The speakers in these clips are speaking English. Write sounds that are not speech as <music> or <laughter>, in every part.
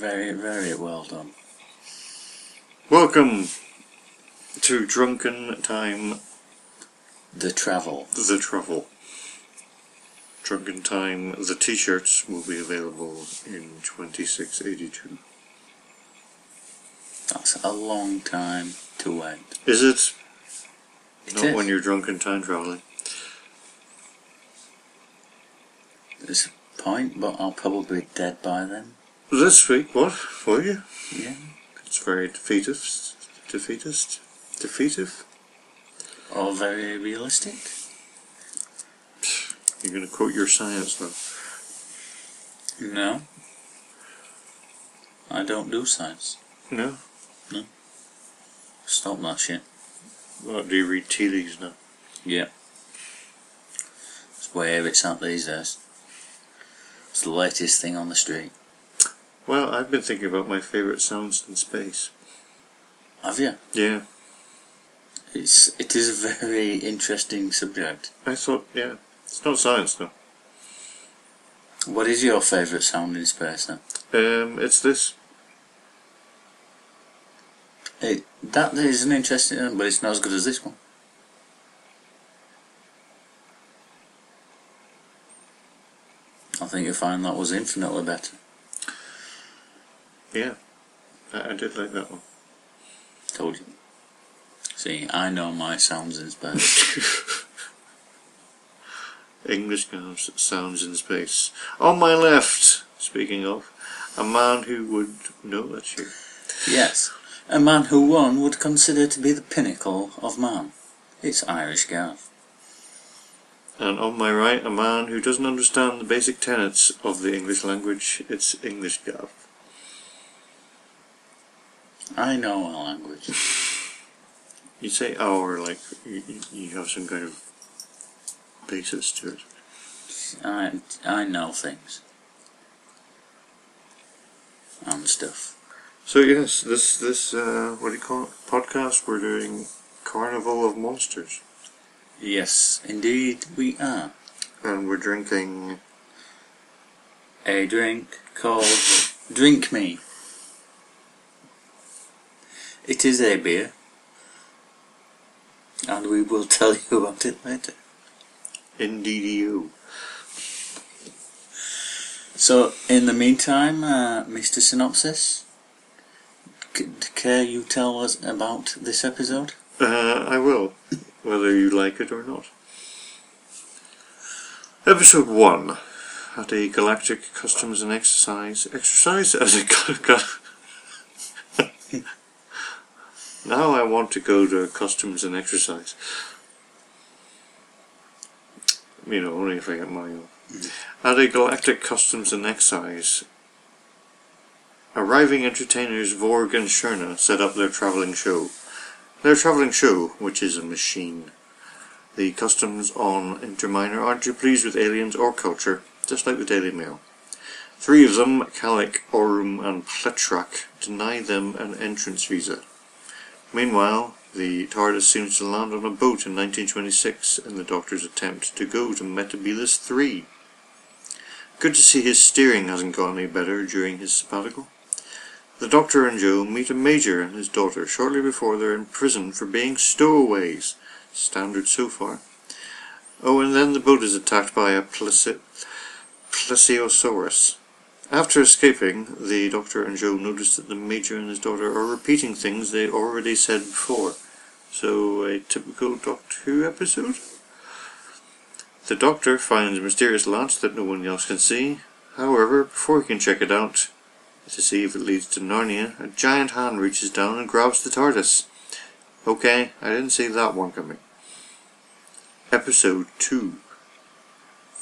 very, very well done. Welcome to Drunken Time The travel. The Travel. Drunken Time The T-shirts will be available in 2682. That's a long time to wait. Is it? It Not is. when you're drunk and time travelling. There's a point, but I'll probably be dead by then. This week, what? Will you? Yeah. It's very defeatist. Defeatist? Defeative? Or very realistic. You're going to quote your science though. No. I don't do science. No? No. Stop that shit. What, do you read tea leaves now? Yeah. It's where it's at these days. It's the latest thing on the street. Well, I've been thinking about my favourite sounds in space. Have you? Yeah. It's it is a very interesting subject. I thought, yeah. It's not science though. What is your favourite sound in space then? Um, it's this. It, that is an interesting one, but it's not as good as this one. I think you'll find that was infinitely better. Yeah. I, I did like that one. Told you. See, I know my sounds in space. <laughs> English sounds, sounds in space. On my left, speaking of, a man who would know that you. yes, a man who one would consider to be the pinnacle of man. It's Irish Gav. And on my right, a man who doesn't understand the basic tenets of the English language. It's English Gav. I know a language. <laughs> You say our like you, you- you have some kind of basis to it. I I know things and stuff. So yes, this this uh, what do you call it? Podcast. We're doing Carnival of Monsters, Yes, indeed we are. and we're drinking. A drink called Drink Me. It is a beer, and we will <laughs> tell you about it later. NDDO. So, in the meantime, uh, Mr. Synopsis, c- care you tell us about this episode? Uh, I will, whether you like it or not. Episode 1. At a galactic customs and exercise. Exercise? <laughs> As a. now I want to go to customs and exercise. You know, only if I get my own. Mm-hmm. At a galactic customs and excise, arriving entertainers Vorg and Shirna set up their travelling show. Their travelling show, which is a machine. The customs on Inter Minor aren't too pleased with aliens or culture, just like the Daily Mail. Three of them, Kalik, Orum, and Pletrac, deny them an entrance visa. Meanwhile, the TARDIS seems to land on a boat in 1926 in the Doctor's attempt to go to Metebelis 3. Good to see his steering hasn't got any better during his sabbatical. The Doctor and Jo meet a Major and his daughter shortly before they're in prison for being stowaways. Standard so far. Oh, and then the boat is attacked by a plesi- plesiosaurus. After escaping, the Doctor and Jo notice that the Major and his daughter are repeating things they already said before. So, a typical Doctor Who episode? The Doctor finds a mysterious latch that no one else can see. However, before he can check it out, to see if it leads to Narnia, a giant hand reaches down and grabs the TARDIS. Okay, I didn't see that one coming. Episode 2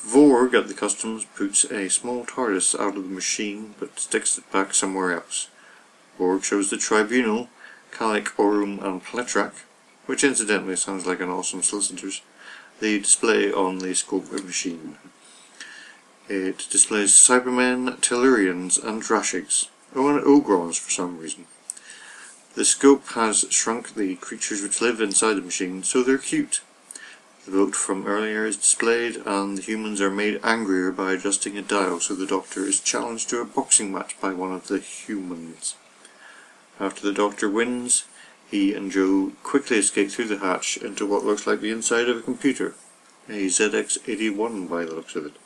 Vorg at the customs puts a small TARDIS out of the machine but sticks it back somewhere else. Vorg shows the tribunal, Kalik, Orum, and Pletrac, which incidentally sounds like an awesome solicitor's, the display on the scope machine. It displays Cybermen, Tellurians, and Drashigs. Oh, and Ogrons for some reason. The scope has shrunk the creatures which live inside the machine, so they're cute. The vote from earlier is displayed, and the humans are made angrier by adjusting a dial, so the Doctor is challenged to a boxing match by one of the humans. After the Doctor wins, he and Jo quickly escape through the hatch into what looks like the inside of a computer. A ZX81 by the looks of it.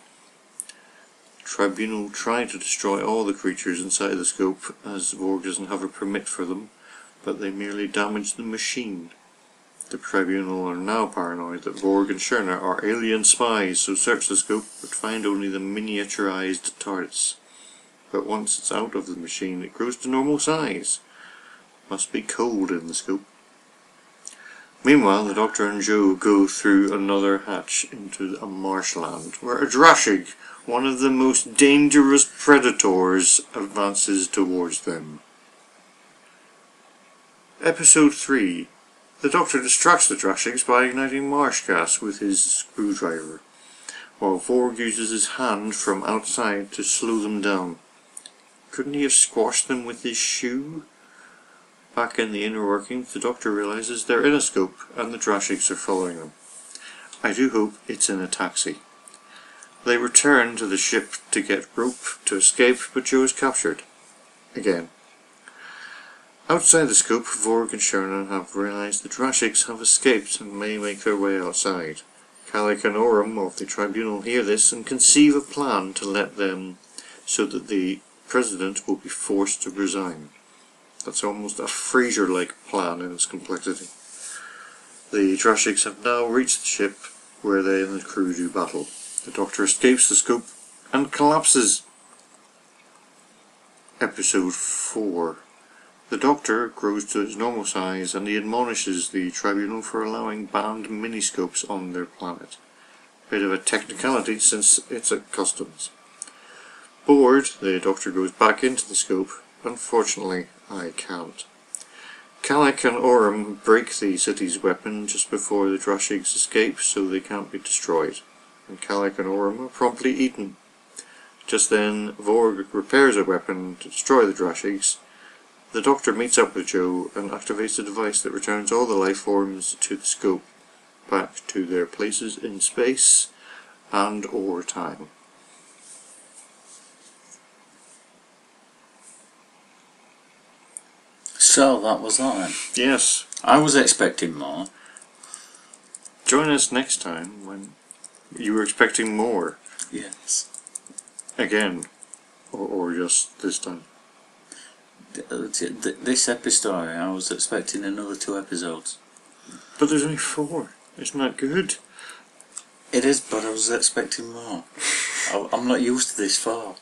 Tribunal try to destroy all the creatures inside the scope, as Vorg doesn't have a permit for them, but they merely damage the machine. The Tribunal are now paranoid that Vorg and Shirna are alien spies, so search the scope but find only the miniaturized TARDIS. But once it's out of the machine, it grows to normal size. Must be cold in the scope. Meanwhile, the Doctor and Jo go through another hatch into a marshland, where a Drashig, one of the most dangerous predators, advances towards them. Episode 3 The Doctor distracts the Drashigs by igniting marsh gas with his screwdriver, while Vorg uses his hand from outside to slow them down. Couldn't he have squashed them with his shoe? Back in the inner workings, the Doctor realizes they're in a scope and the Drashigs are following them. I do hope it's in a taxi. They return to the ship to get rope to escape, but Jo is captured. Again. Outside the scope, Vorg and Shirna have realized the Drashigs have escaped and may make their way outside. Kalik and Orum of the Tribunal hear this and conceive a plan to let them so that the President will be forced to resign. That's almost a Fraser-like plan in its complexity. The Drashigs have now reached the ship where they and the crew do battle. The Doctor escapes the scope and collapses. Episode 4 The Doctor grows to his normal size and he admonishes the Tribunal for allowing banned miniscopes on their planet. Bit of a technicality since it's a customs. Bored, the Doctor goes back into the scope. Unfortunately, I can't. Kalik and Orum break the city's weapon just before the Drashigs escape so they can't be destroyed, and Kalik and Orum are promptly eaten. Just then, Vorg repairs a weapon to destroy the Drashigs. The Doctor meets up with Jo and activates a device that returns all the life forms to the scope, back to their places in space and or time. So that was that then. Yes, I was expecting more. join us next time when you were expecting more Yes. again, or, or just this time. Th- th- th- This episode, I was expecting another two episodes. But there's only four. Isn't that good? It is, but I was expecting more. I- I'm not used to this far.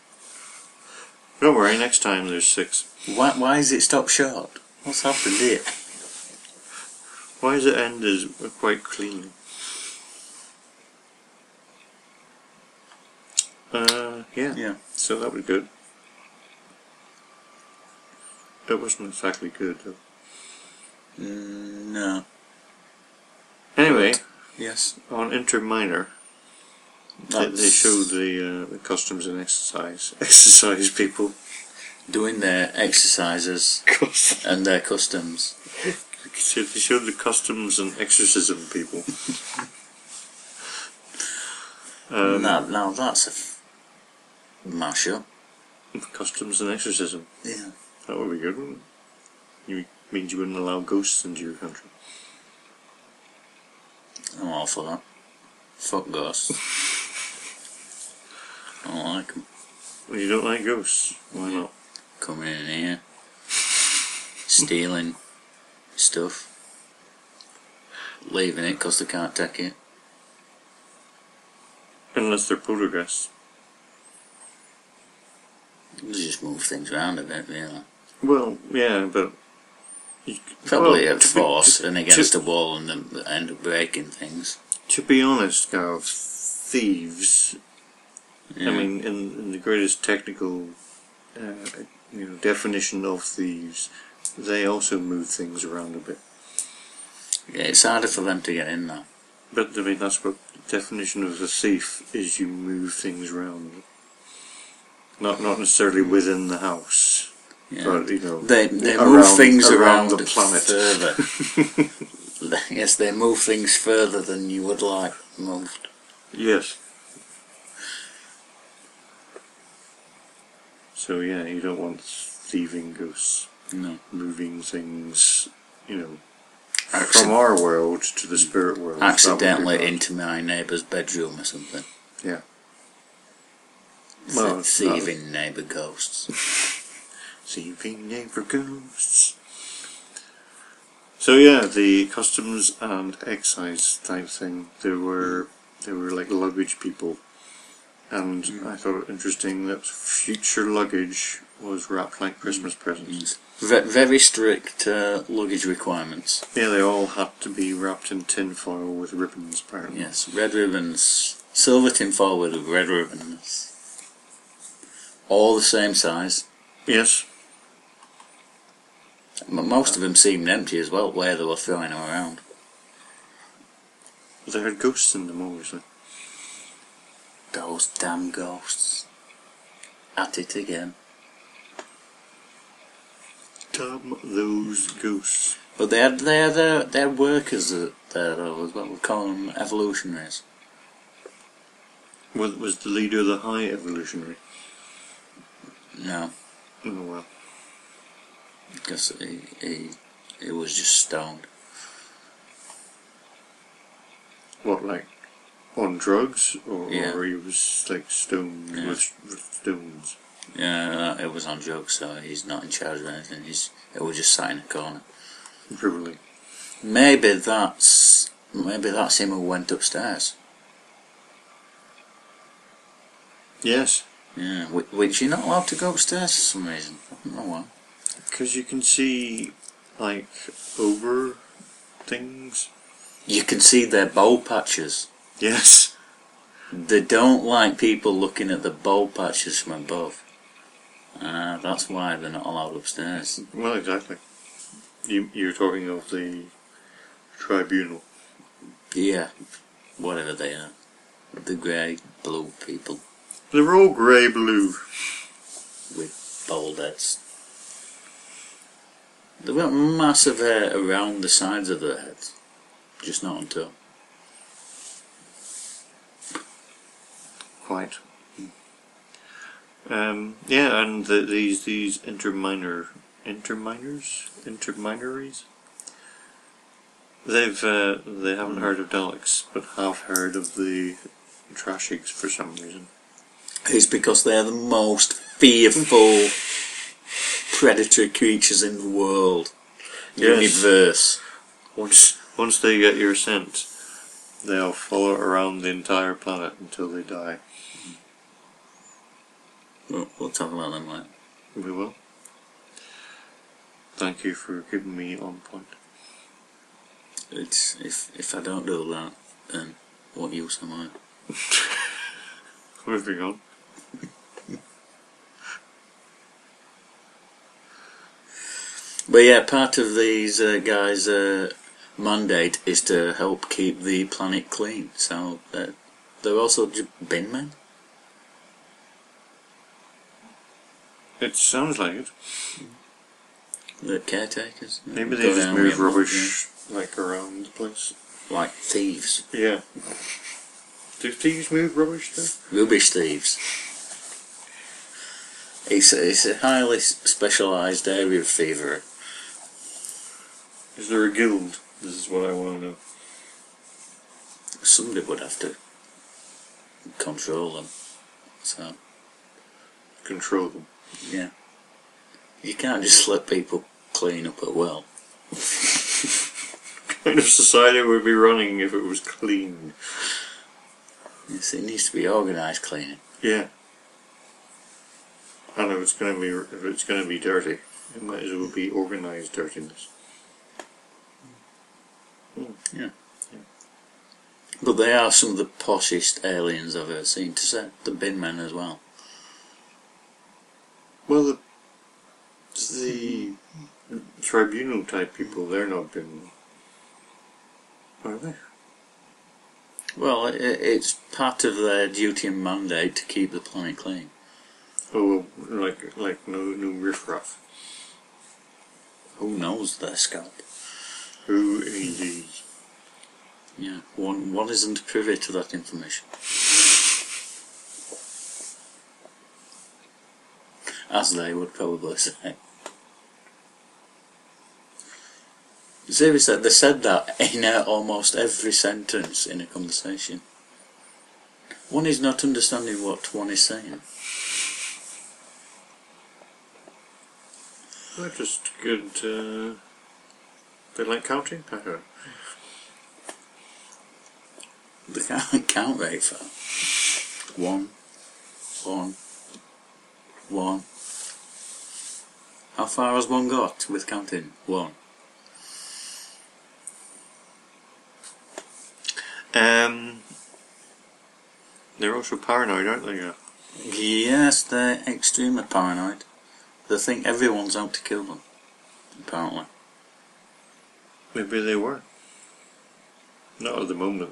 Don't worry, next time there's six. Why, why is it stopped short? What's happened here? Why does it end as quite clean? Uh, yeah. Yeah. So that was good. It wasn't exactly good though. Mm, no. Anyway, Yes. on Inter Minor, they, they showed the, uh, the customs and exercise <laughs> exercise people. doing their exercises <laughs> and their customs. They showed the customs and exorcism people. <laughs> um, now, now that's a f- mashup. Customs and exorcism. Yeah. That would be good, wouldn't it? You means you wouldn't allow ghosts into your country. I'm all for that. Fuck ghosts. I don't like 'em. Well, you don't like ghosts. Why not? coming in here, stealing stuff, leaving it because they can't take it. Unless they're poltergeists. They just move things around a bit, really. Well, yeah, but. Probably well, at to be- force to- and against a wall and then end up breaking things. To be honest, Gav, thieves. Yeah. I mean, in, in the greatest technical, uh, you know, definition of thieves, they also move things around a bit. yeah, it's harder for them to get in there. But I mean, that's what the definition of a thief is. You move things around. Not not necessarily within the house, Yeah. but you know, They they around- move things around around, the planet. further <laughs> <laughs> yes, they move things further than you would like moved. Yes. So yeah, you don't want thieving ghosts No. moving things, you know, Accid- from our world to the spirit world. That would be accidentally into my neighbour's bedroom or something. Yeah. Well, thieving neighbour ghosts. <laughs> Thieving neighbour ghosts. So yeah, the customs and excise type thing. There were they were like luggage people, and I thought it interesting that future luggage was wrapped like Christmas presents. Ve- very strict uh, luggage requirements. Yeah, they all had to be wrapped in tin foil with ribbons, apparently. Yes, red ribbons, silver tin foil with red ribbons. All the same size. Yes. M- Most of them seemed empty as well, where they were throwing them around. They had ghosts in them, obviously. Those damn ghosts. At it again. Damn those ghosts. But they had they had their, their workers uh, there though as well. We call them evolutionaries. Was, was the leader of the High Evolutionary? No, Oh well. Because he, he he was just stoned. What, like on drugs, or, Yeah. or he was like stoned Yeah. with, with stones? Yeah, uh, it was on drugs, so he's not in charge of anything. He's it was just sat in a corner. Probably. Maybe that's maybe that's him who went upstairs. Yes, Yeah, which you're not allowed to go upstairs for some reason. I don't know why. Because you can see like over things. You can see their bowl patches. Yes. They don't like people looking at the bowl patches from above. Uh, that's why they're not allowed upstairs. Well, exactly. You you're talking of the tribunal. Yeah, whatever they are. The grey, blue people They're all grey blue. with bald heads. They've got massive hair around the sides of their heads, just not on top. Quite. Um, yeah, and the, these these interminor interminors interminories. They've uh, they haven't heard of Daleks, but have heard of the Drashigs for some reason. It's because they're the most fearful <laughs> predatory creatures in the world. Yes. Universe. Once once they get your scent, they'll follow around the entire planet until they die. We'll, we'll talk about them later. We will. Thank you for keeping me on point. It's if if I don't do that, then what use am I? <laughs> Moving on. But yeah, part of these uh, guys' uh, mandate is to help keep the planet clean. So they're, they're also j- bin men. It sounds like it. They're caretakers. Maybe Go they just down move rubbish like around the place. yeah. like thieves, Yeah. Do thieves move rubbish though? rubbish thieves. It's a, it's a highly s- specialised area of thievery. Is there a guild? This is what I want to know. Somebody would have to control them. So Control them. yeah, you can't just let people clean up a well. <laughs> kind of society would be running if it was clean. Yes, it needs to be organised cleaning. Yeah. And if it's going to be if it's going to be dirty, it might as well be organised dirtiness. But they are some of the poshest aliens I've ever seen. To set the bin men as well. Well, the the tribunal type people, they're not bin men. Are they? Well, it, it's part of their duty and mandate to keep the planet clean. Oh, well, like like no no riffraff. Who knows their scalp? Who indeed? One one isn't privy to that information. As they would probably say. Seriously, they said that in uh, almost every sentence in a conversation. One is not understanding what one is saying. They're just good. Uh, they like counting. I don't <laughs> can't count very far. One, one, one. How far has one got with counting? One. Um, they're also paranoid, aren't they? Yeah. Yes, they're extremely paranoid. They think everyone's out to kill them. Apparently. Maybe they were. Not at the moment.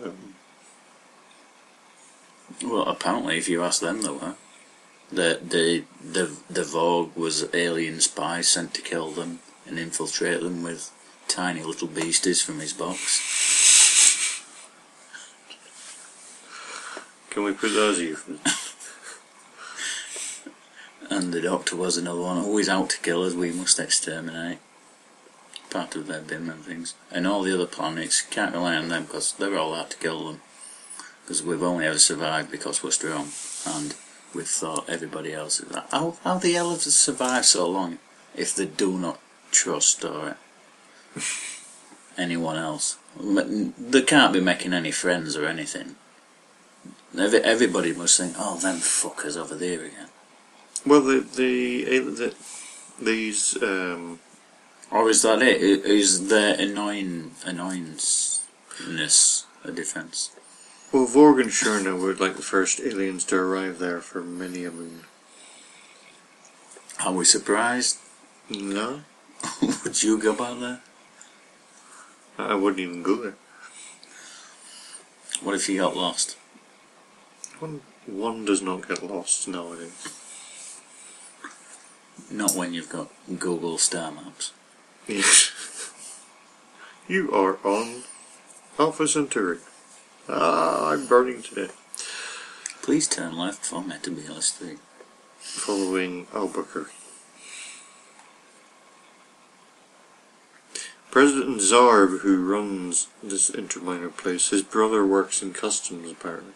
Well, apparently, if you ask them, they were. The the the the Vorg was alien spies sent to kill them and infiltrate them with tiny little beasties from his box. Can we put those euphemisms? <laughs> And the Doctor was another one, always out to kill us. We must exterminate. Part of their BIM and things. And all the other planets can't rely on them because they're all out to kill them. Because we've only ever survived because we're strong, and we've thought everybody else is that. How how the hell have they survived so long if they do not trust or anyone else? They can't be making any friends or anything. Every, everybody must think, oh, them fuckers over there again. Well, the the, the these um, Or is that it? Is their annoying annoyingness a defense? Well, Vorg and Shirna were like the first aliens to arrive there for many a moon. Are we surprised? No, <laughs> Would you go back there? I wouldn't even go there. What if you got lost? One one does not get lost nowadays. Not when you've got Google Star Maps. Yes. <laughs> you are on Alpha Centauri. Ah, I'm burning today. Please turn left for Metebelis 3. Following Albuquerque. President Zarb, who runs this Inter Minor place, his brother works in customs apparently.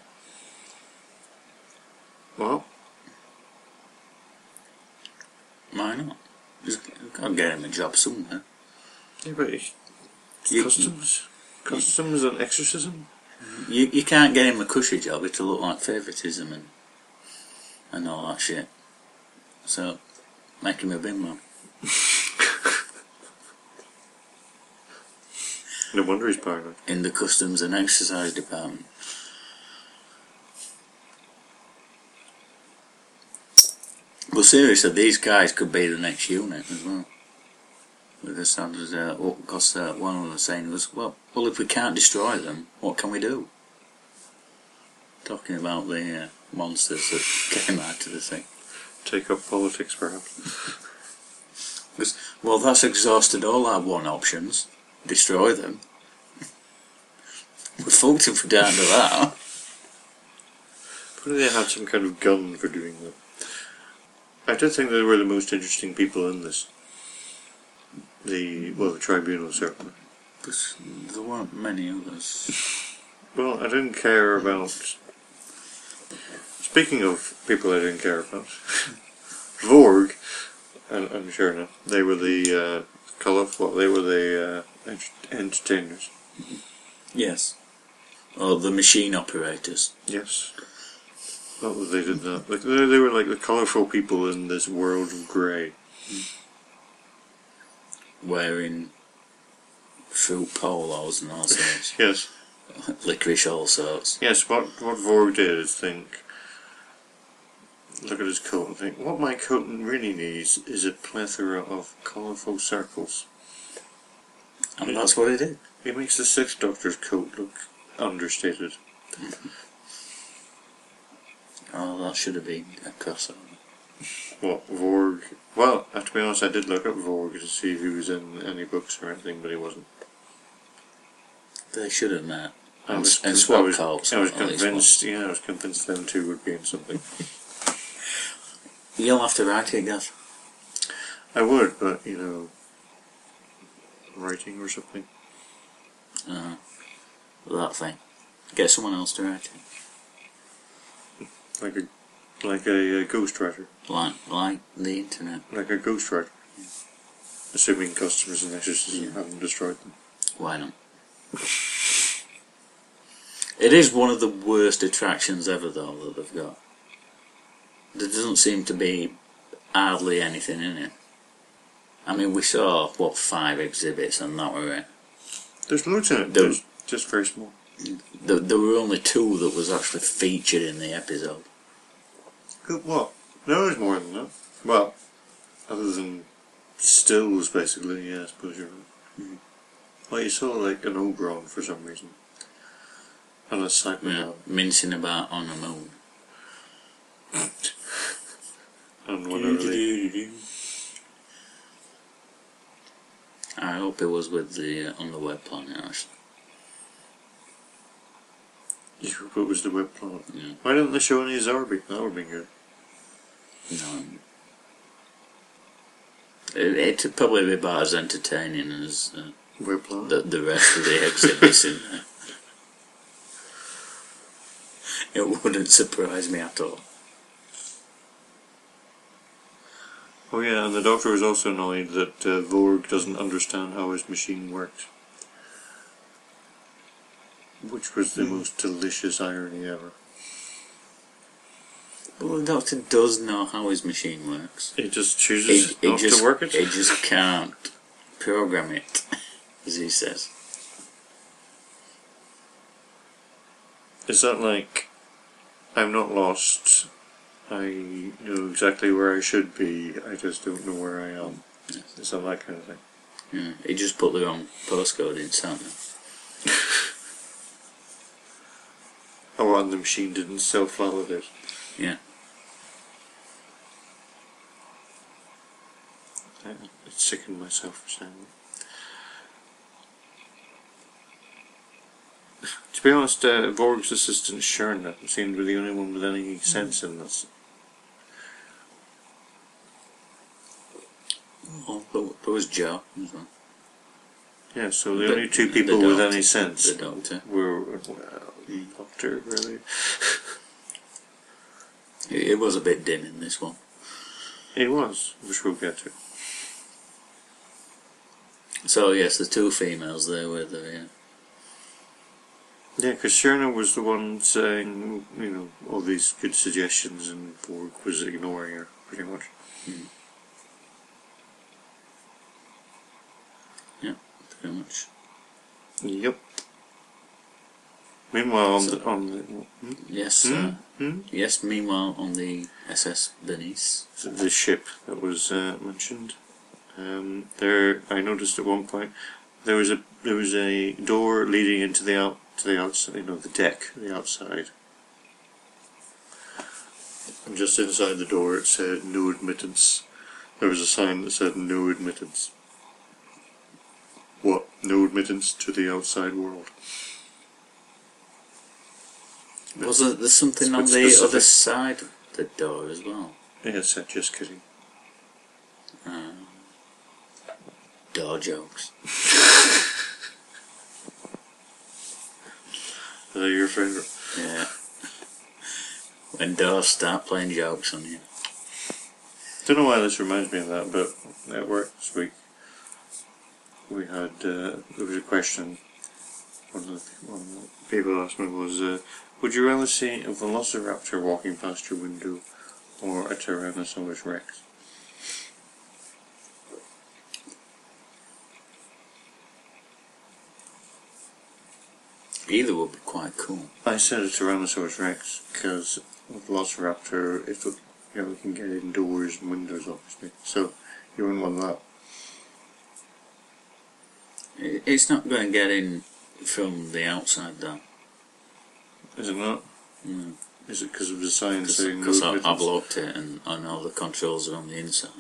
Well, Why not? Just gotta get him a job somewhere. yeah, but customs, customs and exorcism. You, you can't get him a cushy job, it'll look like favouritism and, and all that shit. So, make him a bin man. No wonder he's paranoid. in the customs and exercise department. Well, seriously, these guys could be the next unit as well. Because that was, uh, what- 'cause, uh, one of them was saying was, well, well, if we can't destroy them, what can we do? Talking about the uh, monsters that <laughs> came out of the thing. Take up politics, perhaps. Because, Well, that's exhausted all our one options. Destroy them. We're fucked if we're down to that. But they had some kind of gun for doing that. I did think they were the most interesting people in this. The well, the tribunal certainly. But there weren't many others. Well, I didn't care about. Speaking of people I didn't care about, <laughs> Vorg and, and Shirna, they were the uh, colourful. They were the uh, ent- entertainers. Yes. Or the machine operators. Yes. Not that they did that. Like they, they were like the colourful people in this world of grey. Wearing fruit polos and all sorts. <laughs> Yes. Licorice all sorts. Yes, what what Vorg did is think, look at his coat and think, what my coat really needs is a plethora of colourful circles. And that's what it did. It makes the Sixth Doctor's coat look understated. <laughs> Oh, that should have been a crossover. What, Vorg? Well, to be honest, I did look up Vorg to see if he was in any books or anything, but he wasn't. They should have met. I And was, s- and I was, I was convinced. Yeah, I was convinced them two would be in something. You'll have to write it, Gav. I would, but you know, writing or something. Uh, that thing. Get someone else to write it. Like a like a, uh ghostwriter, Like, like the internet. like a ghostwriter. Assuming customers and exorcism Yeah. haven't destroyed them. Why not? It is one of the worst attractions ever, though, that they've got. There doesn't seem to be hardly anything in it. I mean, we saw, what, five exhibits, and that were it. There's loads in it. There- There's just very small. There, there were only two that was actually featured in the episode. Good what? No, there's more than that. Well, other than stills, basically. Yeah, I suppose you're right. Mhm. Well, you saw like an Ogron for some reason, and a Cyberman, Yeah, mincing about on the moon. <laughs> and of I hope it was with the uh, on the web planet, actually. You hope it was the web planet. Yeah. Why didn't they show any Zarbi? That would have been good. No. It, it'd probably be about as entertaining as uh, Web planet. the, the rest of the exhibits in there. <laughs> It wouldn't surprise me at all. Oh yeah, and the Doctor was also annoyed that uh, Vorg doesn't understand how his machine works. Which was the most delicious irony ever. Well, the doctor does know how his machine works. He just chooses he not just, to work it. he just can't program it, <laughs> as he says. Is that like I'm not lost? I know exactly where I should be. I just don't know where I am. Yes. Is that kind of thing? Yeah, he just put the wrong postcode in Santa. <laughs> Oh, and the machine didn't self-validate. Yeah. I- It sickened myself for saying that. <laughs> To be honest, uh, Vorg's assistant Shirna seemed to be the only one with any sense in this. Oh, there, there was Jo as well. Yeah, so the But only two people with doctor- any sense The doctor. were well, the doctor really. <laughs> It, it was a bit dim in this one. It was, which we'll get to. So yes, the two females there were the yeah. Yeah, because Shirna was the one saying, you know, all these good suggestions, and Vorg was ignoring her pretty much. Mm. Pretty much. Yep. Meanwhile, on the on the, hmm? Yes, Hmm? uh, Hmm? yes. Meanwhile, on the SS Bernice, the ship that was uh, mentioned, um, there I noticed at one point there was a there was a door leading into the out to the outside, you know, the deck, the outside. And just inside the door, it said "No admittance." There was a sign that said "No admittance." No admittance to the outside world. wasn't there something on the specific. other side of the door as well? Yeah, it said just kidding. Uh, door jokes. <laughs> Are they your favourite? Yeah. When doors start playing jokes on you. Don't know why this reminds me of that, but at work this week we had uh, there was a question. One of the, one of the people asked me was, uh, "Would you rather see a Velociraptor walking past your window, or a Tyrannosaurus Rex?" Either would be quite cool. I said a Tyrannosaurus Rex because a Velociraptor, it would, you know, it can get indoors and windows, obviously. So you wouldn't want that. It- It's not going to get in from the outside though. Is it not? No. Is it because of the no Because I've looked it and I know the controls are on the inside.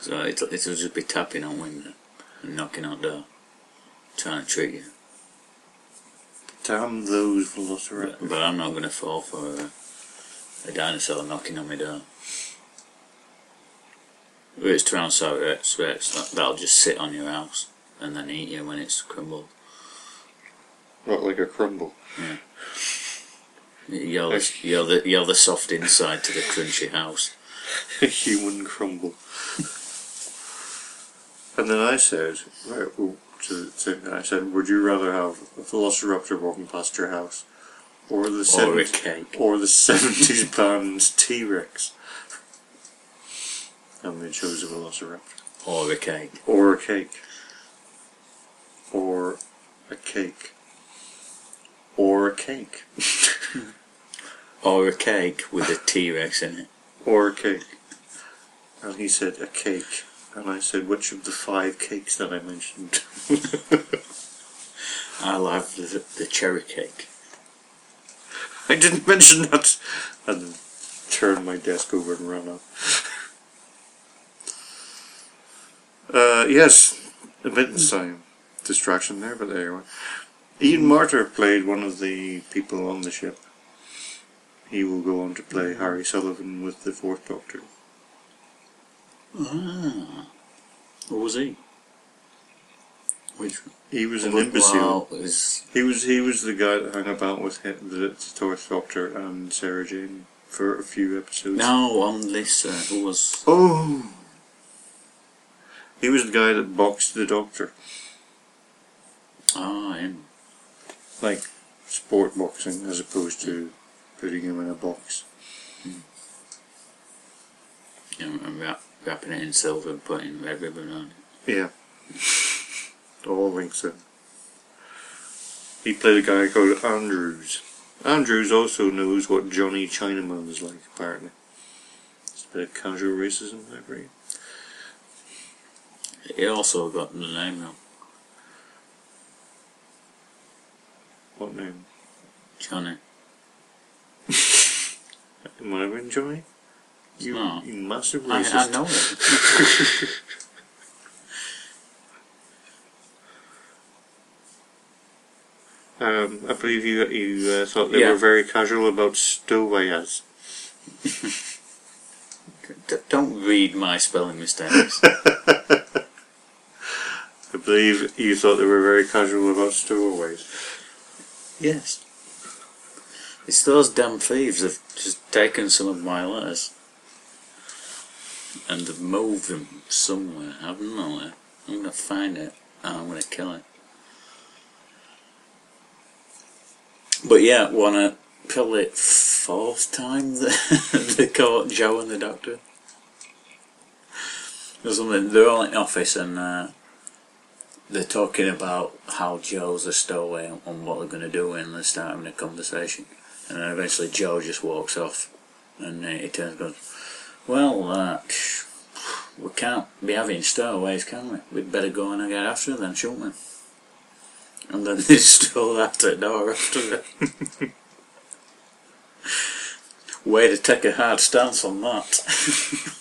So it'll, it'll just be tapping on window. and knocking on door, trying to trick you. Damn those velociraptors. But, but I'm not going to fall for a, a dinosaur knocking on my door. It's Tyrannosaurus Rex, that, that'll just sit on your house and then eat you when it's crumbled. Not like a crumble. You're, the- you're, the, you're the soft inside to the crunchy house. <laughs> A human crumble. and then I said, right, well, to, to, I said, would you rather have a velociraptor walking past your house, or the Or a 70, cake. or the <laughs> seventies band T Rex? And they chose a velociraptor, Or a cake. or a cake, or a cake, or a cake, <laughs> Or a cake with a T Rex in it. or a cake. And he said a cake. And I said, which of the five cakes that I mentioned? <laughs> I'll have the, the cherry cake. I didn't mention that. And then turned my desk over and ran up. Uh, yes, Wittgenstein. Distraction there, but there you are. Ian Marter played one of the people on the ship. He will go on to play Harry Sullivan with the Fourth Doctor. Ah. What was he? Which He was an imbecile. was He was he was the guy that hung about with him, the Fourth Doctor and Sarah Jane for a few episodes. no on this. Uh, who was Oh! He was the guy that boxed the doctor. ah him? Like sport boxing as opposed to putting him in a box. Know, and wrap, wrapping it in silver and putting red ribbon on it. Yeah. All links in. He played a guy called Andrews. Andrews also knows what Johnny Chinaman is like, apparently. It's a bit of casual racism I for He also got the name wrong. What name? Johnny. Might have been Johnny? You, No. you massive I, racist. I know it. <laughs> Um, I believe you you uh, thought they Yeah. were very casual about stowaways. <laughs> D- don't read my spelling mistakes. <laughs> Believe you thought they were very casual about stowaways. yes. It's those damn thieves have just taken some of my letters and have moved them somewhere. Know where. I'm gonna find it and I'm gonna kill it. But yeah, wanna probably fourth time <laughs> that they caught Jo and the doctor. Or something. They're all in the office and uh, they're talking about how Jo's a stowaway and, and what they're going to do and they start having a conversation. And then eventually Jo just walks off and uh, he turns and goes, Well, uh, <sighs> we can't be having stowaways, can we? We'd better go and get after them, shouldn't we? And then <laughs> they stroll out the door after it. <laughs> Way to take a hard stance on that. <laughs>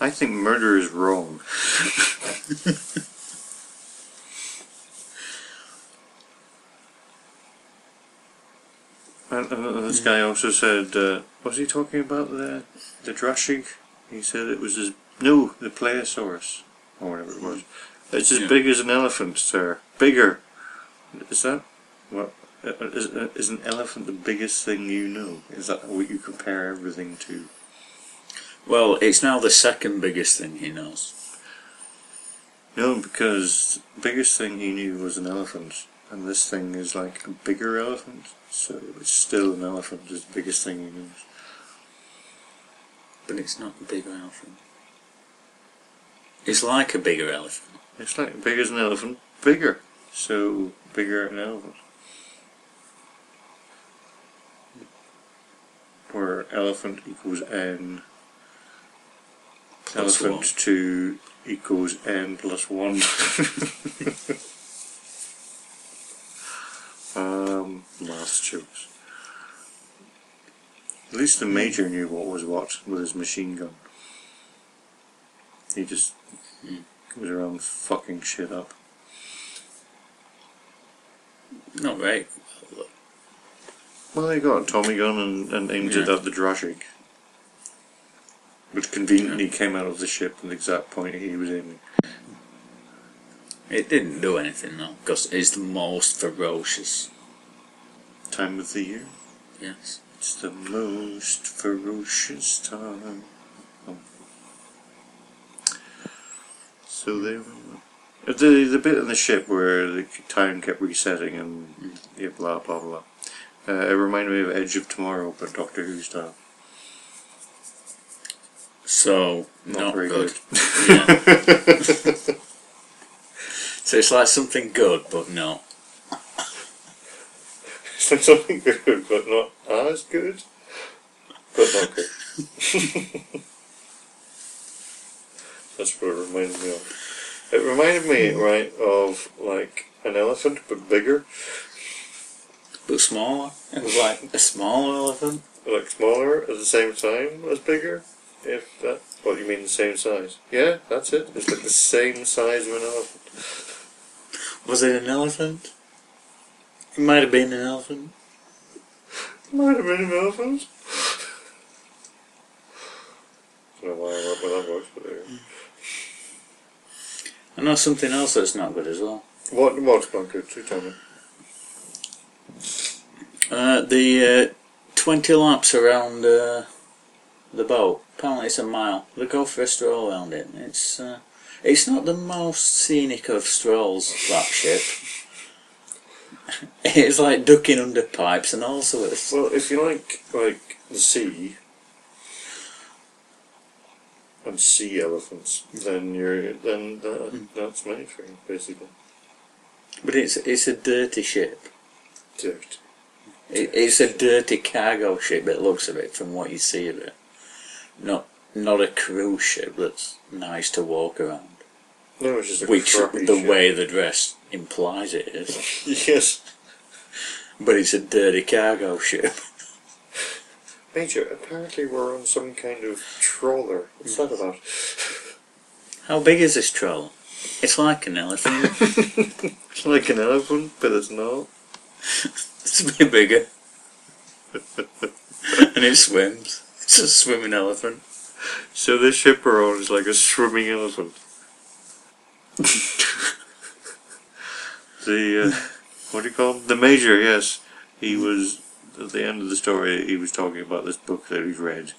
I think murder is wrong. And, and this guy also said, uh, was he talking about the the Drashig? He said it was as no the Plesiosaurus or whatever it was. It's as Yeah. big as an elephant, sir. Bigger. Is that what? uh, Is, uh, is an elephant the biggest thing you know? Is that what you compare everything to? Well, it's now the second biggest thing he knows. No, because the biggest thing he knew was an elephant, and this thing is like a bigger elephant, so it's still an elephant, is the biggest thing he knows. But it's not a bigger elephant. It's like a bigger elephant. It's like big as an elephant, bigger. So, bigger an elephant. Where elephant equals n, Plus elephant one. 2 equals n plus 1. <laughs> um, jokes. At least the major knew what was what with his machine gun. He just Goes around fucking shit up. Not right. Well, they got a Tommy gun and, and aimed it at the Drashig. Which conveniently came out of the ship at the exact point he was aiming. It didn't do anything though, because it's the most ferocious. Time of the year. Yes. It's the most ferocious time. Oh. So they were. The, the bit in the ship where the time kept resetting and yeah, blah blah blah. Uh, it reminded me of Edge of Tomorrow, but Doctor Who style. So Not not, very good. good. Yeah. <laughs> <laughs> so it's like something good, but no. It's like something good, but not as good. But not good. <laughs> That's what it reminded me of. It reminded me, hmm. right, of like an elephant, but bigger. But smaller. It was like a small elephant. Like smaller at the same time as bigger. If that. What, you mean the same size? Yeah, that's it. It's like the same size of an elephant. Was it an elephant? It might have been an elephant. Might have been an elephant. I don't know why I went with that voice, but there. I know something else that's not good as well. What, what's not good? You tell me. Uh, the uh, 20 laps around uh, the boat. Apparently it's a mile. They go for a stroll around it. It's uh, it's not the most scenic of strolls, that ship. <laughs> it's like ducking under pipes and all sorts. Well, if you like, like the sea and sea elephants, then you're then that, hmm. that's made for you, basically. But it's it's a dirty ship. Dirt. It, it's a dirty cargo ship. It looks a bit from what you see of it. Not not a cruise ship that's nice to walk around. No, a Which the way the dress implies it is. <laughs> Yes, But it's a dirty cargo ship. Major. Apparently, we're on some kind of trawler. What's that about? How big is this troll? It's like an elephant. <laughs> It's like an elephant, but it's not. <laughs> it's a bit bigger. and it swims. It's a swimming elephant. So we're on is like a swimming elephant. <laughs> the uh, what do you call him? The major, yes. He was at the end of the story. He was talking about this book that he's read,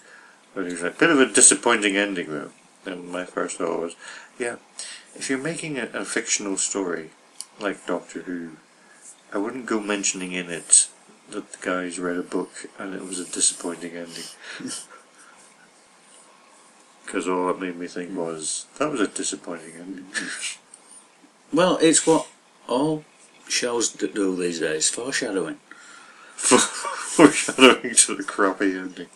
but he was like, bit of a disappointing ending though. And my first thought was, yeah, if you're making a, a fictional story like Doctor Who, I wouldn't go mentioning in it that the guys read a book and it was a disappointing ending. <laughs> Because all that made me think was that was a disappointing ending. <laughs> Well, it's what all shows that do these days foreshadowing. <laughs> Foreshadowing to the crappy ending.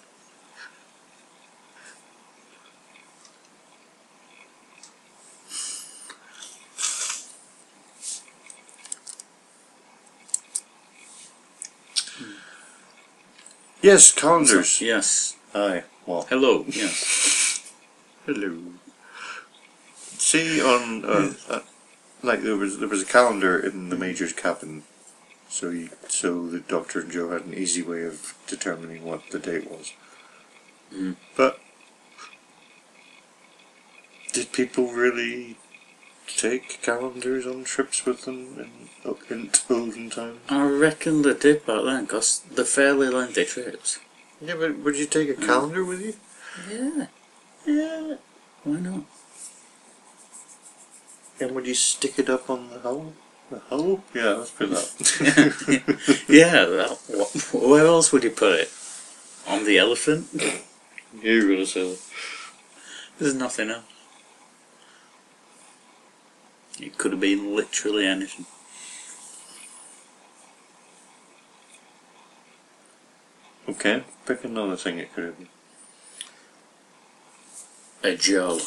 Yes, calendars. Yes. Hi. Well, Hello. Yes. Hello. See on uh, uh, like there was there was a calendar in the major's cabin, so you, so the doctor and Jo had an easy way of determining what the date was. Mm. But did people really take calendars on trips with them in, in olden times? I reckon they did back then, because they're fairly lengthy trips. Yeah, but would you take a calendar with you? Yeah. Yeah. Why not? And would you stick it up on the hull? The hull? Yeah, let's put that. <laughs> yeah. That, wh- where else would you put it? On the elephant? You're gonna say that. There's nothing else. It could have been literally anything. Okay, pick another thing it could have been. A Joe.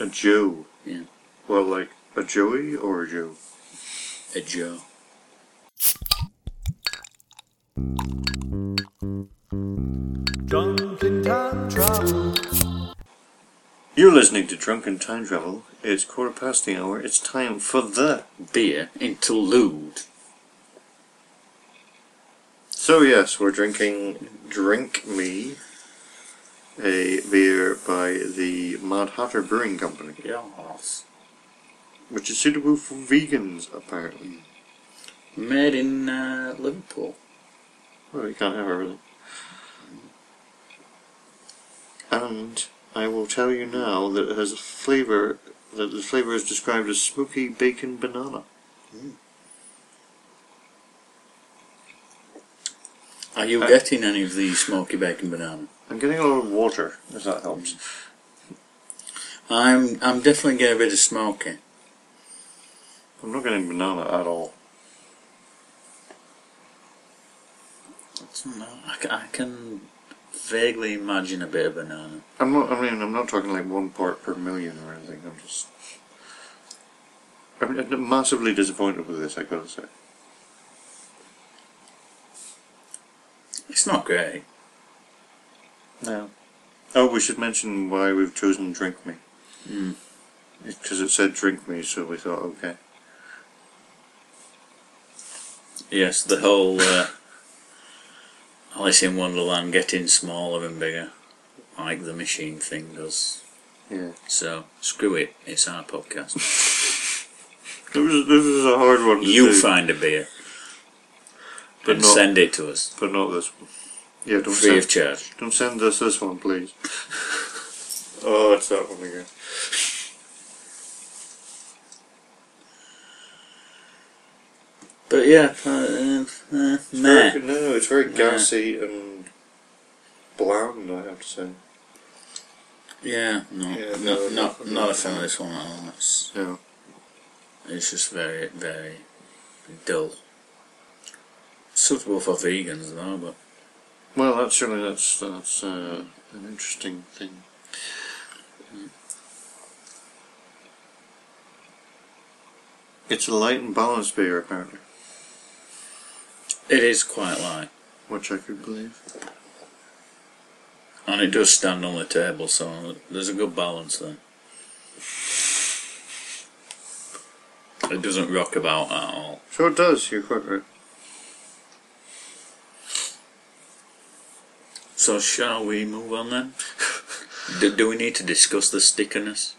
A Joe. Yeah. Well, like a Joey or a Joe? A Joe. Drunken time travel. You're listening to Drunken Time Travel It's quarter past the hour. It's time for the. Beer interlude. So yes, we're drinking Drink Me, a beer by the Mad Hatter Brewing Company, Yes. which is suitable for vegans apparently. Made in uh, Liverpool. Well, you can't have everything. And I will tell you now that it has a flavour that the flavour is described as smoky bacon banana. Are you Uh, getting any of the smoky bacon banana? I'm getting a lot of water, if that helps. I'm I'm definitely getting a bit of smoky. I'm not getting banana at all. No, I, ca- I can vaguely imagine a bit of banana. I'm not. I mean, I'm not talking like one part per million or anything. I'm just. I'm massively disappointed with this. I gotta say. It's not great. No. Oh, we should mention why we've chosen Drink Me. Mm. Because it said Drink Me, so we thought, okay. Yes, the whole uh, Alice in Wonderland getting smaller and bigger, like the machine thing does. Yeah. So screw it. It's our podcast. <laughs> This was, this was a hard one to You do, find a beer but and not, send it to us but not this one. Yeah, don't free send, of charge. don't send us this one, please. <laughs> oh, it's that one again. But yeah, uh, uh, uh, It's very, no, it's very gassy and bland, I have to say. Yeah, no, Yeah, no, no, not no, not a fan of this one at all. It's, Yeah. it's just very, very dull. Suitable for vegans though, but Well, that's surely that's that's uh, an interesting thing. It's a light and balanced beer, apparently, it is quite light, which I could believe. and it does stand on the table, so there's a good balance there. It doesn't rock about at all. So it does. You're quite right. So shall we move on then? <laughs> do, do we need to discuss the stickerness?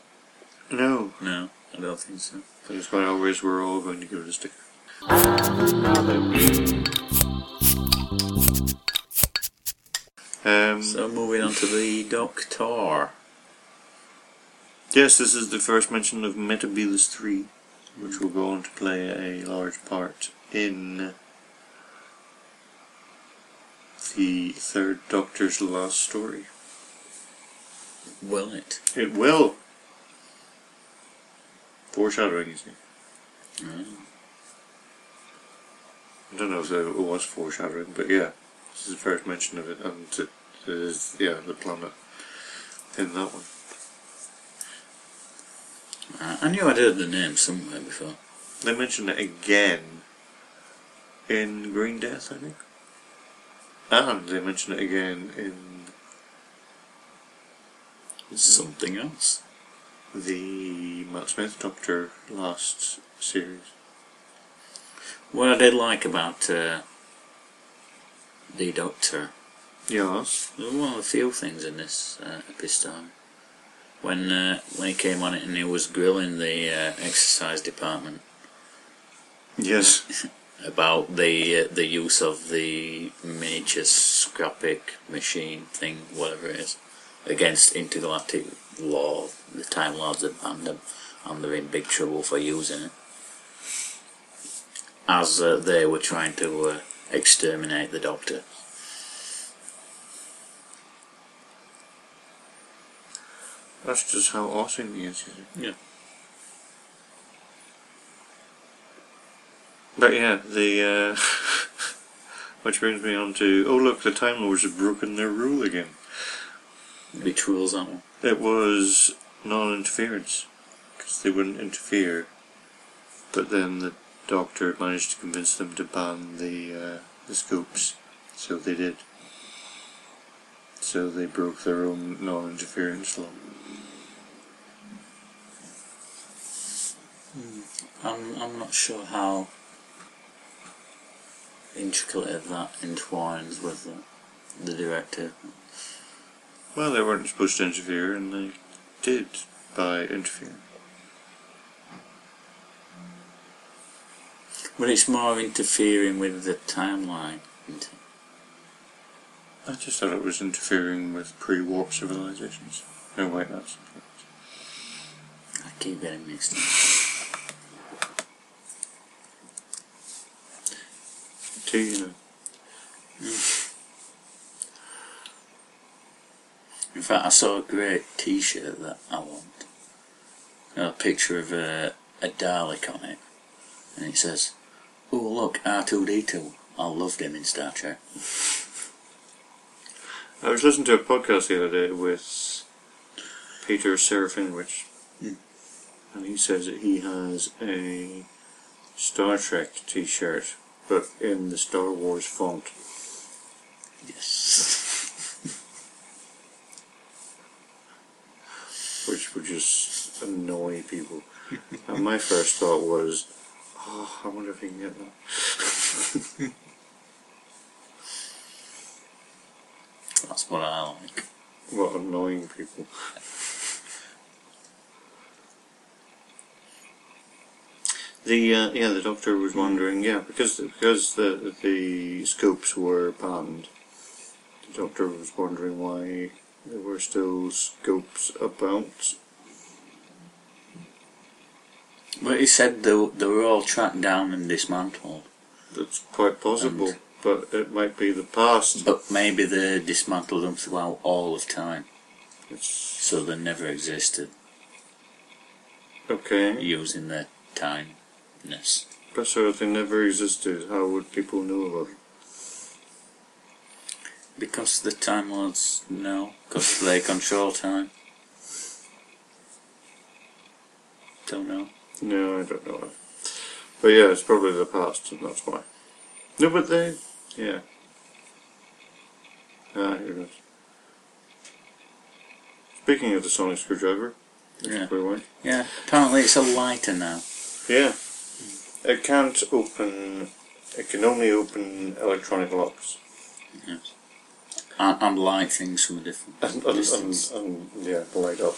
No, No, I don't think so. that's why always we're all going to go to stick. Um, So moving on to the Doctor. yes, this is the first mention of Metebelis 3, which will go on to play a large part in the third Doctor's last story. Will it? It will! Foreshadowing, you see. Mm. I don't know if it was foreshadowing, but yeah, this is the first mention of it, and it is, yeah, the planet in that one. I I knew I'd heard the name somewhere before. They mentioned it again in Green Death, I think. And they mention it again in Something else. the Matt Smith Doctor last series. What I did like about uh, the Doctor, Yes. there of the few things in this uh, episode. When uh, when he came on it and he was grilling the uh, exercise department Yes. <laughs> about the uh, the use of the miniature scrapic machine thing, whatever it is, against intergalactic law. The Time Lords have banned them, and they're in big trouble for using it. As uh, they were trying to uh, exterminate the Doctor. That's just how awesome he is. you see. Yeah. But yeah, the uh, <laughs> which brings me on to oh look, the Time Lords have broken their rule again. Which rules one? It was non-interference because they wouldn't interfere, but then the Doctor managed to convince them to ban the uh, the scopes, so they did. So they broke their own non-interference law. I'm, I'm not sure how intricately that entwines with the, the directive. Well, they weren't supposed to interfere, and they did by interfering. But it's more interfering with the timeline. isn't it? I just thought it was interfering with pre-warp civilizations. No, wait, that's I keep getting mixed up. Two, you know. In fact, I saw a great T-shirt that I want. A picture of a, a Dalek on it, and it says, "Oh look, R2D2. I loved him in Star Trek." I was listening to a podcast the other day with Peter Serafinowicz, Hmm. and he says that he has a Star Trek T-shirt, but in the Star Wars font. Yes. <laughs> which would just annoy people. and my first thought was, oh, I wonder if he can get that. <laughs> That's what I like. What annoying people. <laughs> The uh, yeah, the doctor was wondering, yeah, because because the the scopes were banned. The doctor was wondering why there were still scopes about. But he said they, they were all tracked down and dismantled. That's quite possible, but it might be the past. But maybe they dismantled them throughout all of time, It's so they never existed okay. using their timeness. But so if they never existed, how would people know about it? Because the Time Lords know, because they control time. Don't know. No, I don't know. But yeah, it's probably the past, and that's why. No, but they, yeah. Ah, here it is. Speaking of the sonic screwdriver, Yeah. by the way. Yeah, apparently it's a lighter now. Yeah. It can't open. It can only open electronic locks, Yes. And, and light things from a different and and, and, distance. and yeah, light up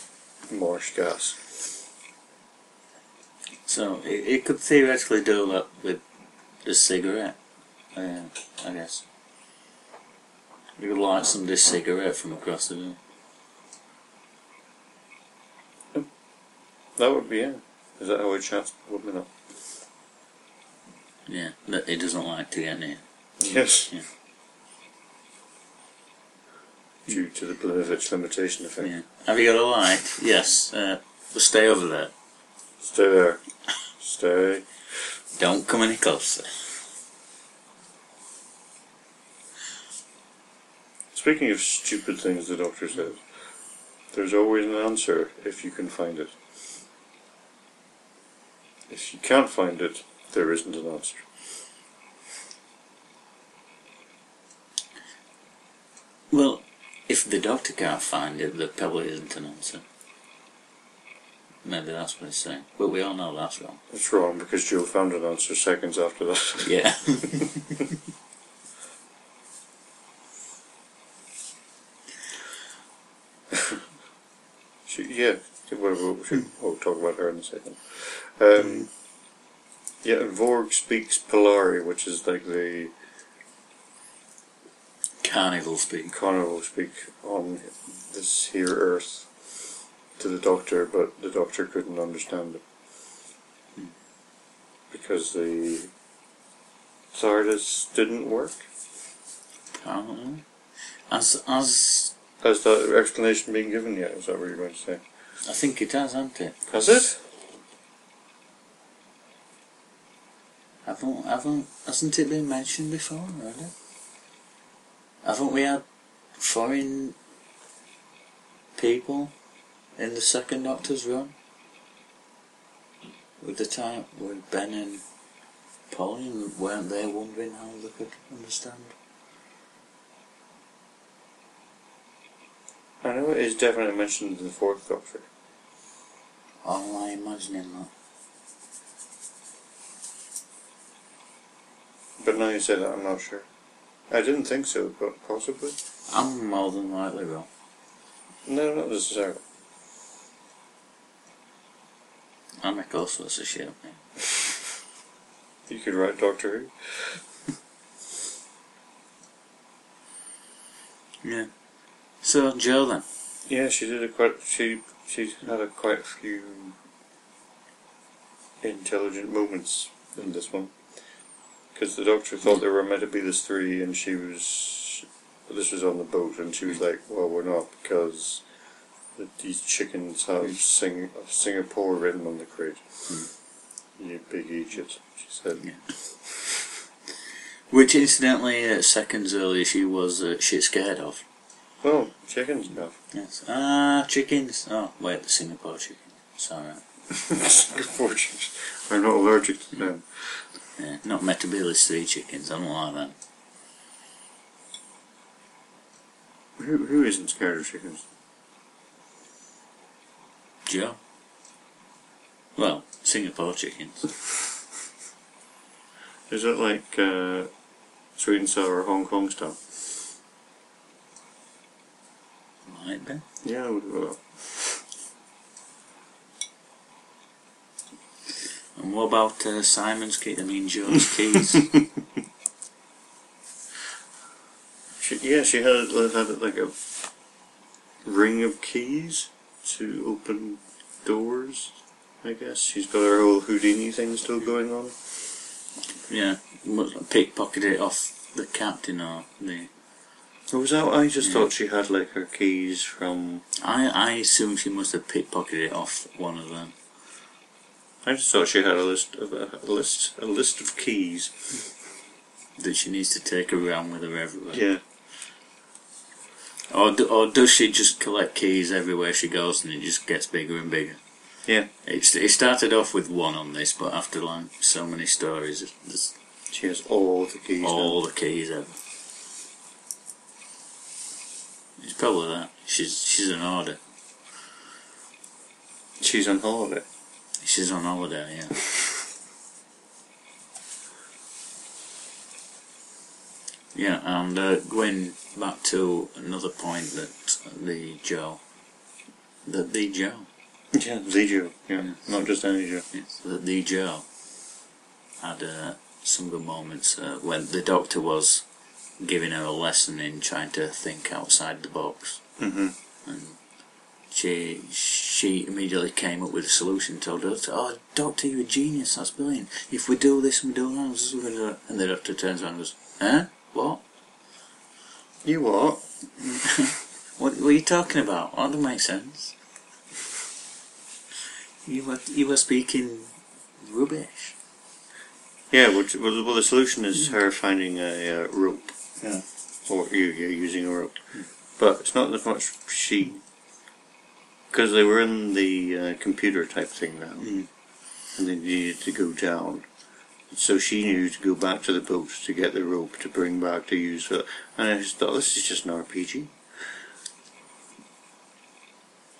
marsh gas. So it, it could theoretically do that with the cigarette. Uh, I guess. You could light somebody's cigarette from across the room. That would be it. Is that how it chats? Would not? Yeah, but he doesn't like to get near. Yes. Yeah. Due to the Blinovitch limitation effect. Yeah. Have you got a light? Yes. Uh, well, stay over there. Stay there. Stay. Don't come any closer. Speaking of stupid things the doctor says, there's always an answer if you can find it. If you can't find it, there isn't an answer. Well, if the doctor can't find it, there probably isn't an answer. Maybe that's what he's saying. But we all know that's wrong. It's wrong because Jo found an answer seconds after that. <laughs> Yeah. <laughs> She, yeah, whatever. We should, we'll talk about her in a second. Um, yeah, Vorg speaks Polari, which is like the Carnival speak. carnival speak on this here Earth to the Doctor, but the Doctor couldn't understand it hmm. because the TARDIS didn't work. Apparently. As as Has that explanation been given yet? Is that what you're going to say? I think it has, hasn't it? Has it? Haven't haven't hasn't it been mentioned before, really? Haven't we had foreign people in the second Doctor's run? With the time with Ben and Pauline, weren't they wondering how they could understand? I know it is definitely mentioned in the fourth Doctor. Oh, i'm imagining that? But now you say that, I'm not sure. I didn't think so, but possibly. I'm more than likely wrong. No, not necessarily. I make all sorts of shit up. <laughs> You could write Doctor Who. Yeah. So, Jo then. Yeah, she did a quite. She she had a quite few intelligent moments in this one because the doctor thought there were meant to be this three, and she was. This was on the boat, and she was like, "Well, we're not because the, these chickens have sing, Singapore written on the crate." You big idiot, she said. Yeah. Which, incidentally, uh, seconds earlier she was uh, shit scared of. Oh, chickens, no. Yes. Ah, chickens. Oh, wait, the Singapore chicken. Sorry. <laughs> Singapore chickens. I'm not allergic to them. Yeah, not Metebelis 3 chickens, I don't like that. Who, who isn't scared of chickens? Jo? Well, Singapore chickens. <laughs> Is it like uh, sweet and sour Hong Kong style? Might be. Yeah, I would go up. And what about uh, Simon's key? I mean, Jo's <laughs> keys. She, yeah, she had, had like a ring of keys to open doors. I guess she's got her whole Houdini thing still going on. yeah, pickpocketed it off the captain or the. Or was that? I just Yeah. thought she had like her keys from. I, I assume she must have pickpocketed it off one of them. I just thought she had a list of a, a list a list of keys. That she needs to take around with her everywhere. Yeah. Or, do, or does she just collect keys everywhere she goes and it just gets bigger and bigger? Yeah. It's, it started off with one on this, but after like so many stories, there's She has all the keys. all now. the keys ever. It's probably that. She's she's an order. She's on holiday. She's on holiday, yeah. <laughs> yeah, and uh, going back to another point that the Jo, that the Jo, Yeah, the Jo. Yeah, not just any Jo. yes, that the Jo had uh, some good moments uh, when the doctor was giving her a lesson in trying to think outside the box. Mm-hmm. and she she immediately came up with a solution. Told her, "Oh, doctor, you're a genius. That's brilliant. If we do this and we do that, this is what we're gonna and the doctor turns around and goes, "Huh? What? You what? <laughs> What? What are you talking about? That doesn't make sense. You were you were speaking rubbish." Yeah, well, t- well, well the solution is her finding a uh, rope. Yeah. Or you, you're using a rope. But it's not as much she. Because they were in the uh, computer type thing now. Mm. And they needed to go down. So she knew to go back to the boat to get the rope to bring back to use for. And I just thought, this is just an RPG.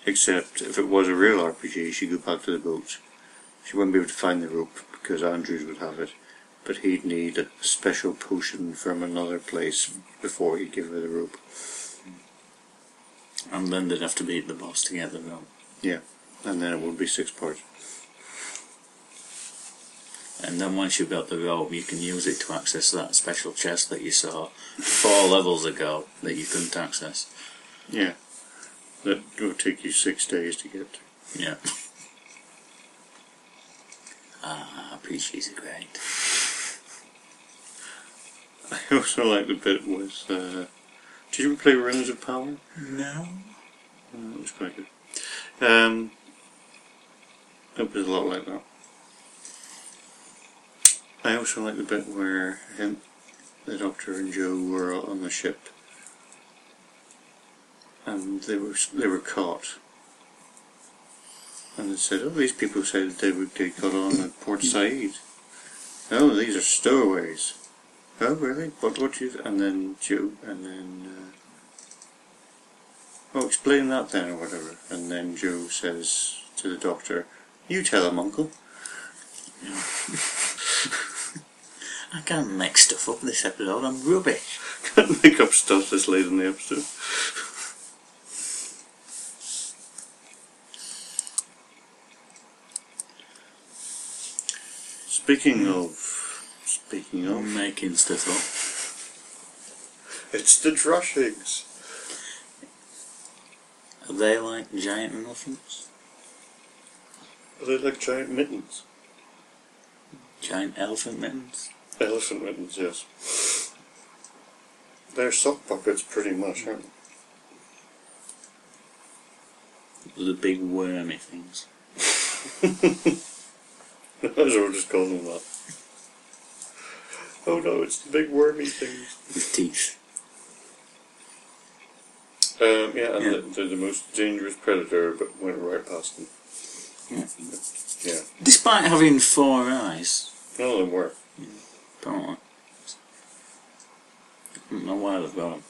Except if it was a real RPG, she'd go back to the boat. She wouldn't be able to find the rope because Andrews would have it but he'd need a special potion from another place before he'd give her the rope. And then they'd have to beat the boss to get the rope. Yeah. And then it would be six parts. And then once you've got the rope, you can use it to access that special chest that you saw four <laughs> levels ago that you couldn't access. Yeah. That will take you six days to get to. Yeah. <laughs> Ah, RPGs are great. <laughs> I also like the bit with. Uh, did you ever play Rings of Power? No. Uh, it was quite good. Um, it was a lot like that. I also like the bit where him, the Doctor and Jo were on the ship, and they were they were caught. And they said, "Oh, these people said they would they got on at Port Said. <laughs> Oh, these are stowaways. Oh, really? What? What you?" And then Jo, and then. Uh, Oh, explain that then, or whatever. And then Jo says to the doctor, You tell him, Uncle. <laughs> I can't make stuff up this episode. I'm rubbish. <laughs> Can't make up stuff this late in the episode. <laughs> Speaking of, speaking of, I'm making stuff up. it's the Drashigs. Are they like giant elephants? Are they like giant mittens? Giant elephant mittens? Elephant mittens, yes. They're sock puppets pretty much, hmm. aren't they? The big wormy things. <laughs> Might as well just call them that. <laughs> Oh no, it's the big wormy things. With teeth. Um, yeah, and Yeah. They're, they're the most dangerous predator, but went right past them. Yeah. Yeah, Despite having four eyes, none of them were. apparently. I don't know why they've got them.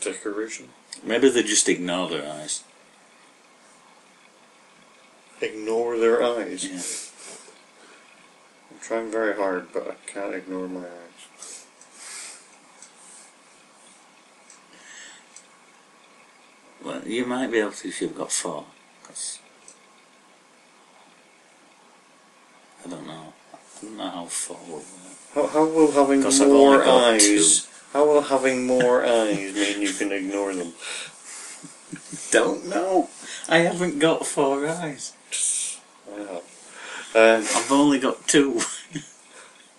Decoration. Maybe they just ignore their eyes. Ignore their eyes. Yeah. I'm trying very hard, but I can't ignore my eyes. Well, you might be able to if you've got four. 'cause I don't know. I don't know how four will work. How, how will having more eyes? How will having more eyes mean you can ignore them? <laughs> Don't know. I haven't got four eyes. I have. Um, I've only got two.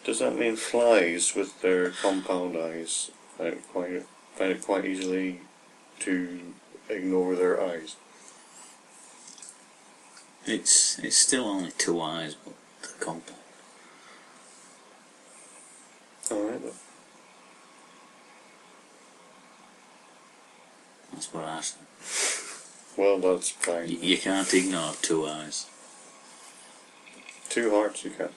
does that mean flies with their compound eyes find it quite find it quite easily to ignore their eyes? It's it's still only two eyes, but the compound. Alright then. That's what I said. Well, that's fine. You can't ignore two eyes. Two hearts you can.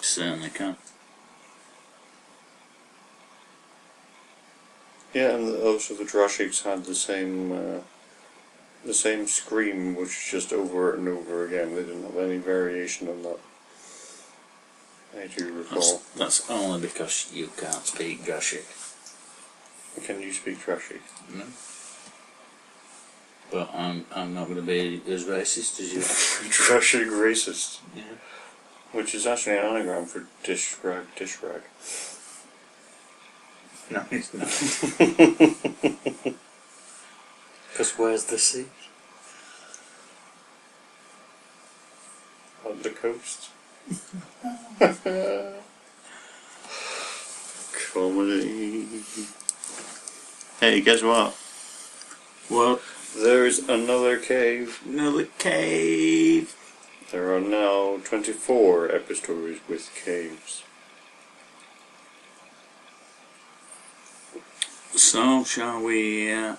Certainly can. Yeah, and also the Drashigs had the same uh, the same scream, which is just over and over again. They didn't have any variation on that. I do That's, recall. that's only because you can't speak Drashig. Can you speak Drashig? No. But I'm I'm not going to be as racist as you. <laughs> Drashig racist, yeah. which is actually an anagram for dish rag, dish rag. No, it's not. <laughs> Because where's the sea? On the coast. <laughs> Comedy. Hey, guess what? Well, There's another cave. another cave. There are now 24 epistories with caves. So, shall we uh,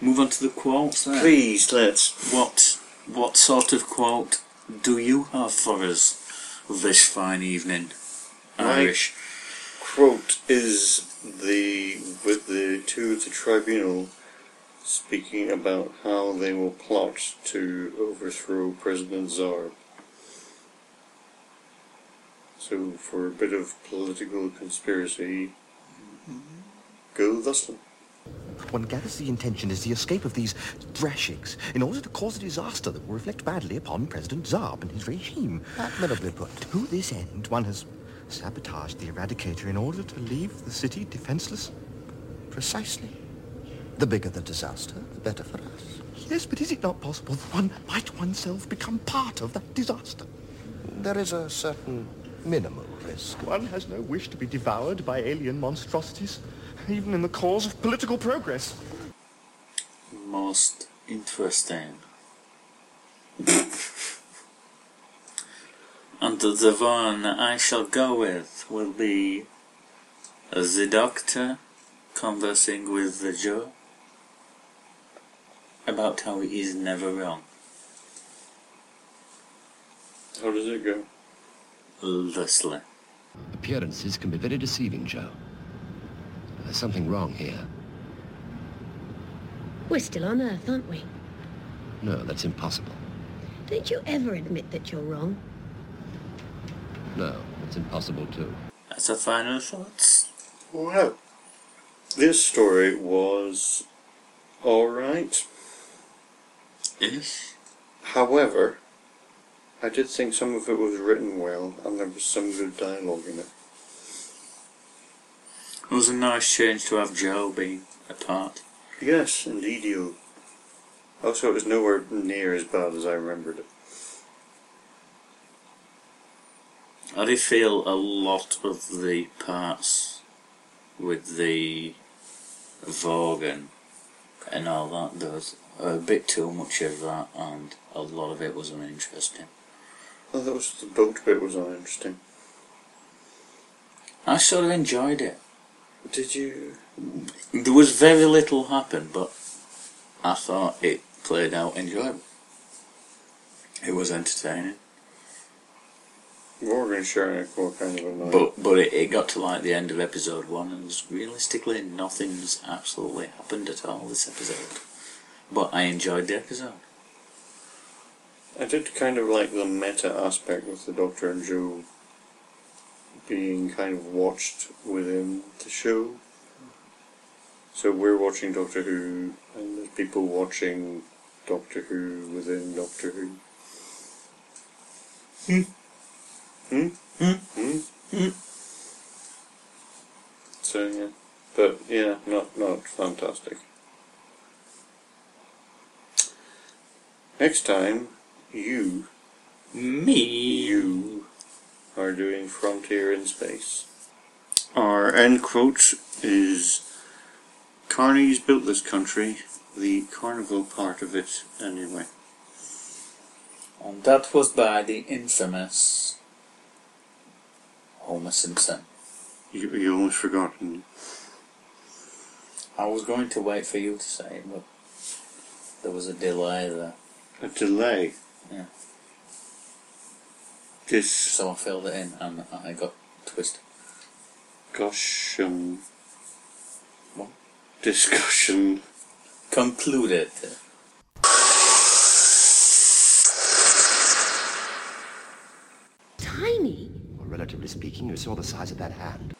move on to the quotes then? Please, let's. What what sort of quote do you have for us this fine evening, Right. Irish? Quote is the with the to the tribunal speaking about how they will plot to overthrow President Zarb. So, for a bit of political conspiracy, go thusly. One gathers the intention is the escape of these Drashigs in order to cause a disaster that will reflect badly upon President Zarb and his regime. Admirably put. To this end, one has sabotaged the Eradicator in order to leave the city defenseless. Precisely. The bigger the disaster, the better for us. Yes, but is it not possible that one might oneself become part of that disaster? There is a certain minimal risk. One has no wish to be devoured by alien monstrosities, even in the cause of political progress. Most interesting. <laughs> and the one I shall go with will be the doctor conversing with the Jo about how he is never wrong. How does it go? Thusly. Appearances can be very deceiving, Jo. There's something wrong here. We're still on Earth, aren't we? No, that's impossible. Don't you ever admit that you're wrong? No, it's impossible too. That's our final thoughts. Well, this story was alright. Ish. However, I did think some of it was written well and there was some good dialogue in it. It was a nice change to have Jo being a part. Yes, indeed, you. Also, it was nowhere near as bad as I remembered it. I did feel a lot of the parts with the Vorgan and all that. Was a bit too much of that, and a lot of it was uninteresting. Well, that was the boat bit was uninteresting. I sort of enjoyed it. Did you? There was very little happen, but I thought it played out enjoyable. It was entertaining, Vorg and Shirna were kind of annoying. but but it, it got to like the end of episode one, and realistically nothing's absolutely happened at all this episode. But I enjoyed the episode. I did kind of like the meta aspect with the Doctor and Jo being kind of watched within the show. So we're watching Doctor Who, and there's people watching Doctor Who within Doctor Who. Hmm. Hmm. Hmm. Hmm. So yeah, but yeah, not not fantastic. Next time, you Me, you are doing Frontier in Space. Our end quote is Carney's built this country, the carnival part of it, anyway. and that was by the infamous Homer Simpson. You, you almost forgotten. I was going to wait for you to say it, but there was a delay there, A delay. Yeah. Discussion. so I filled it in and I got twisted. Discussion. What? Discussion. Concluded. Tiny? Well, relatively speaking, you saw the size of that hand.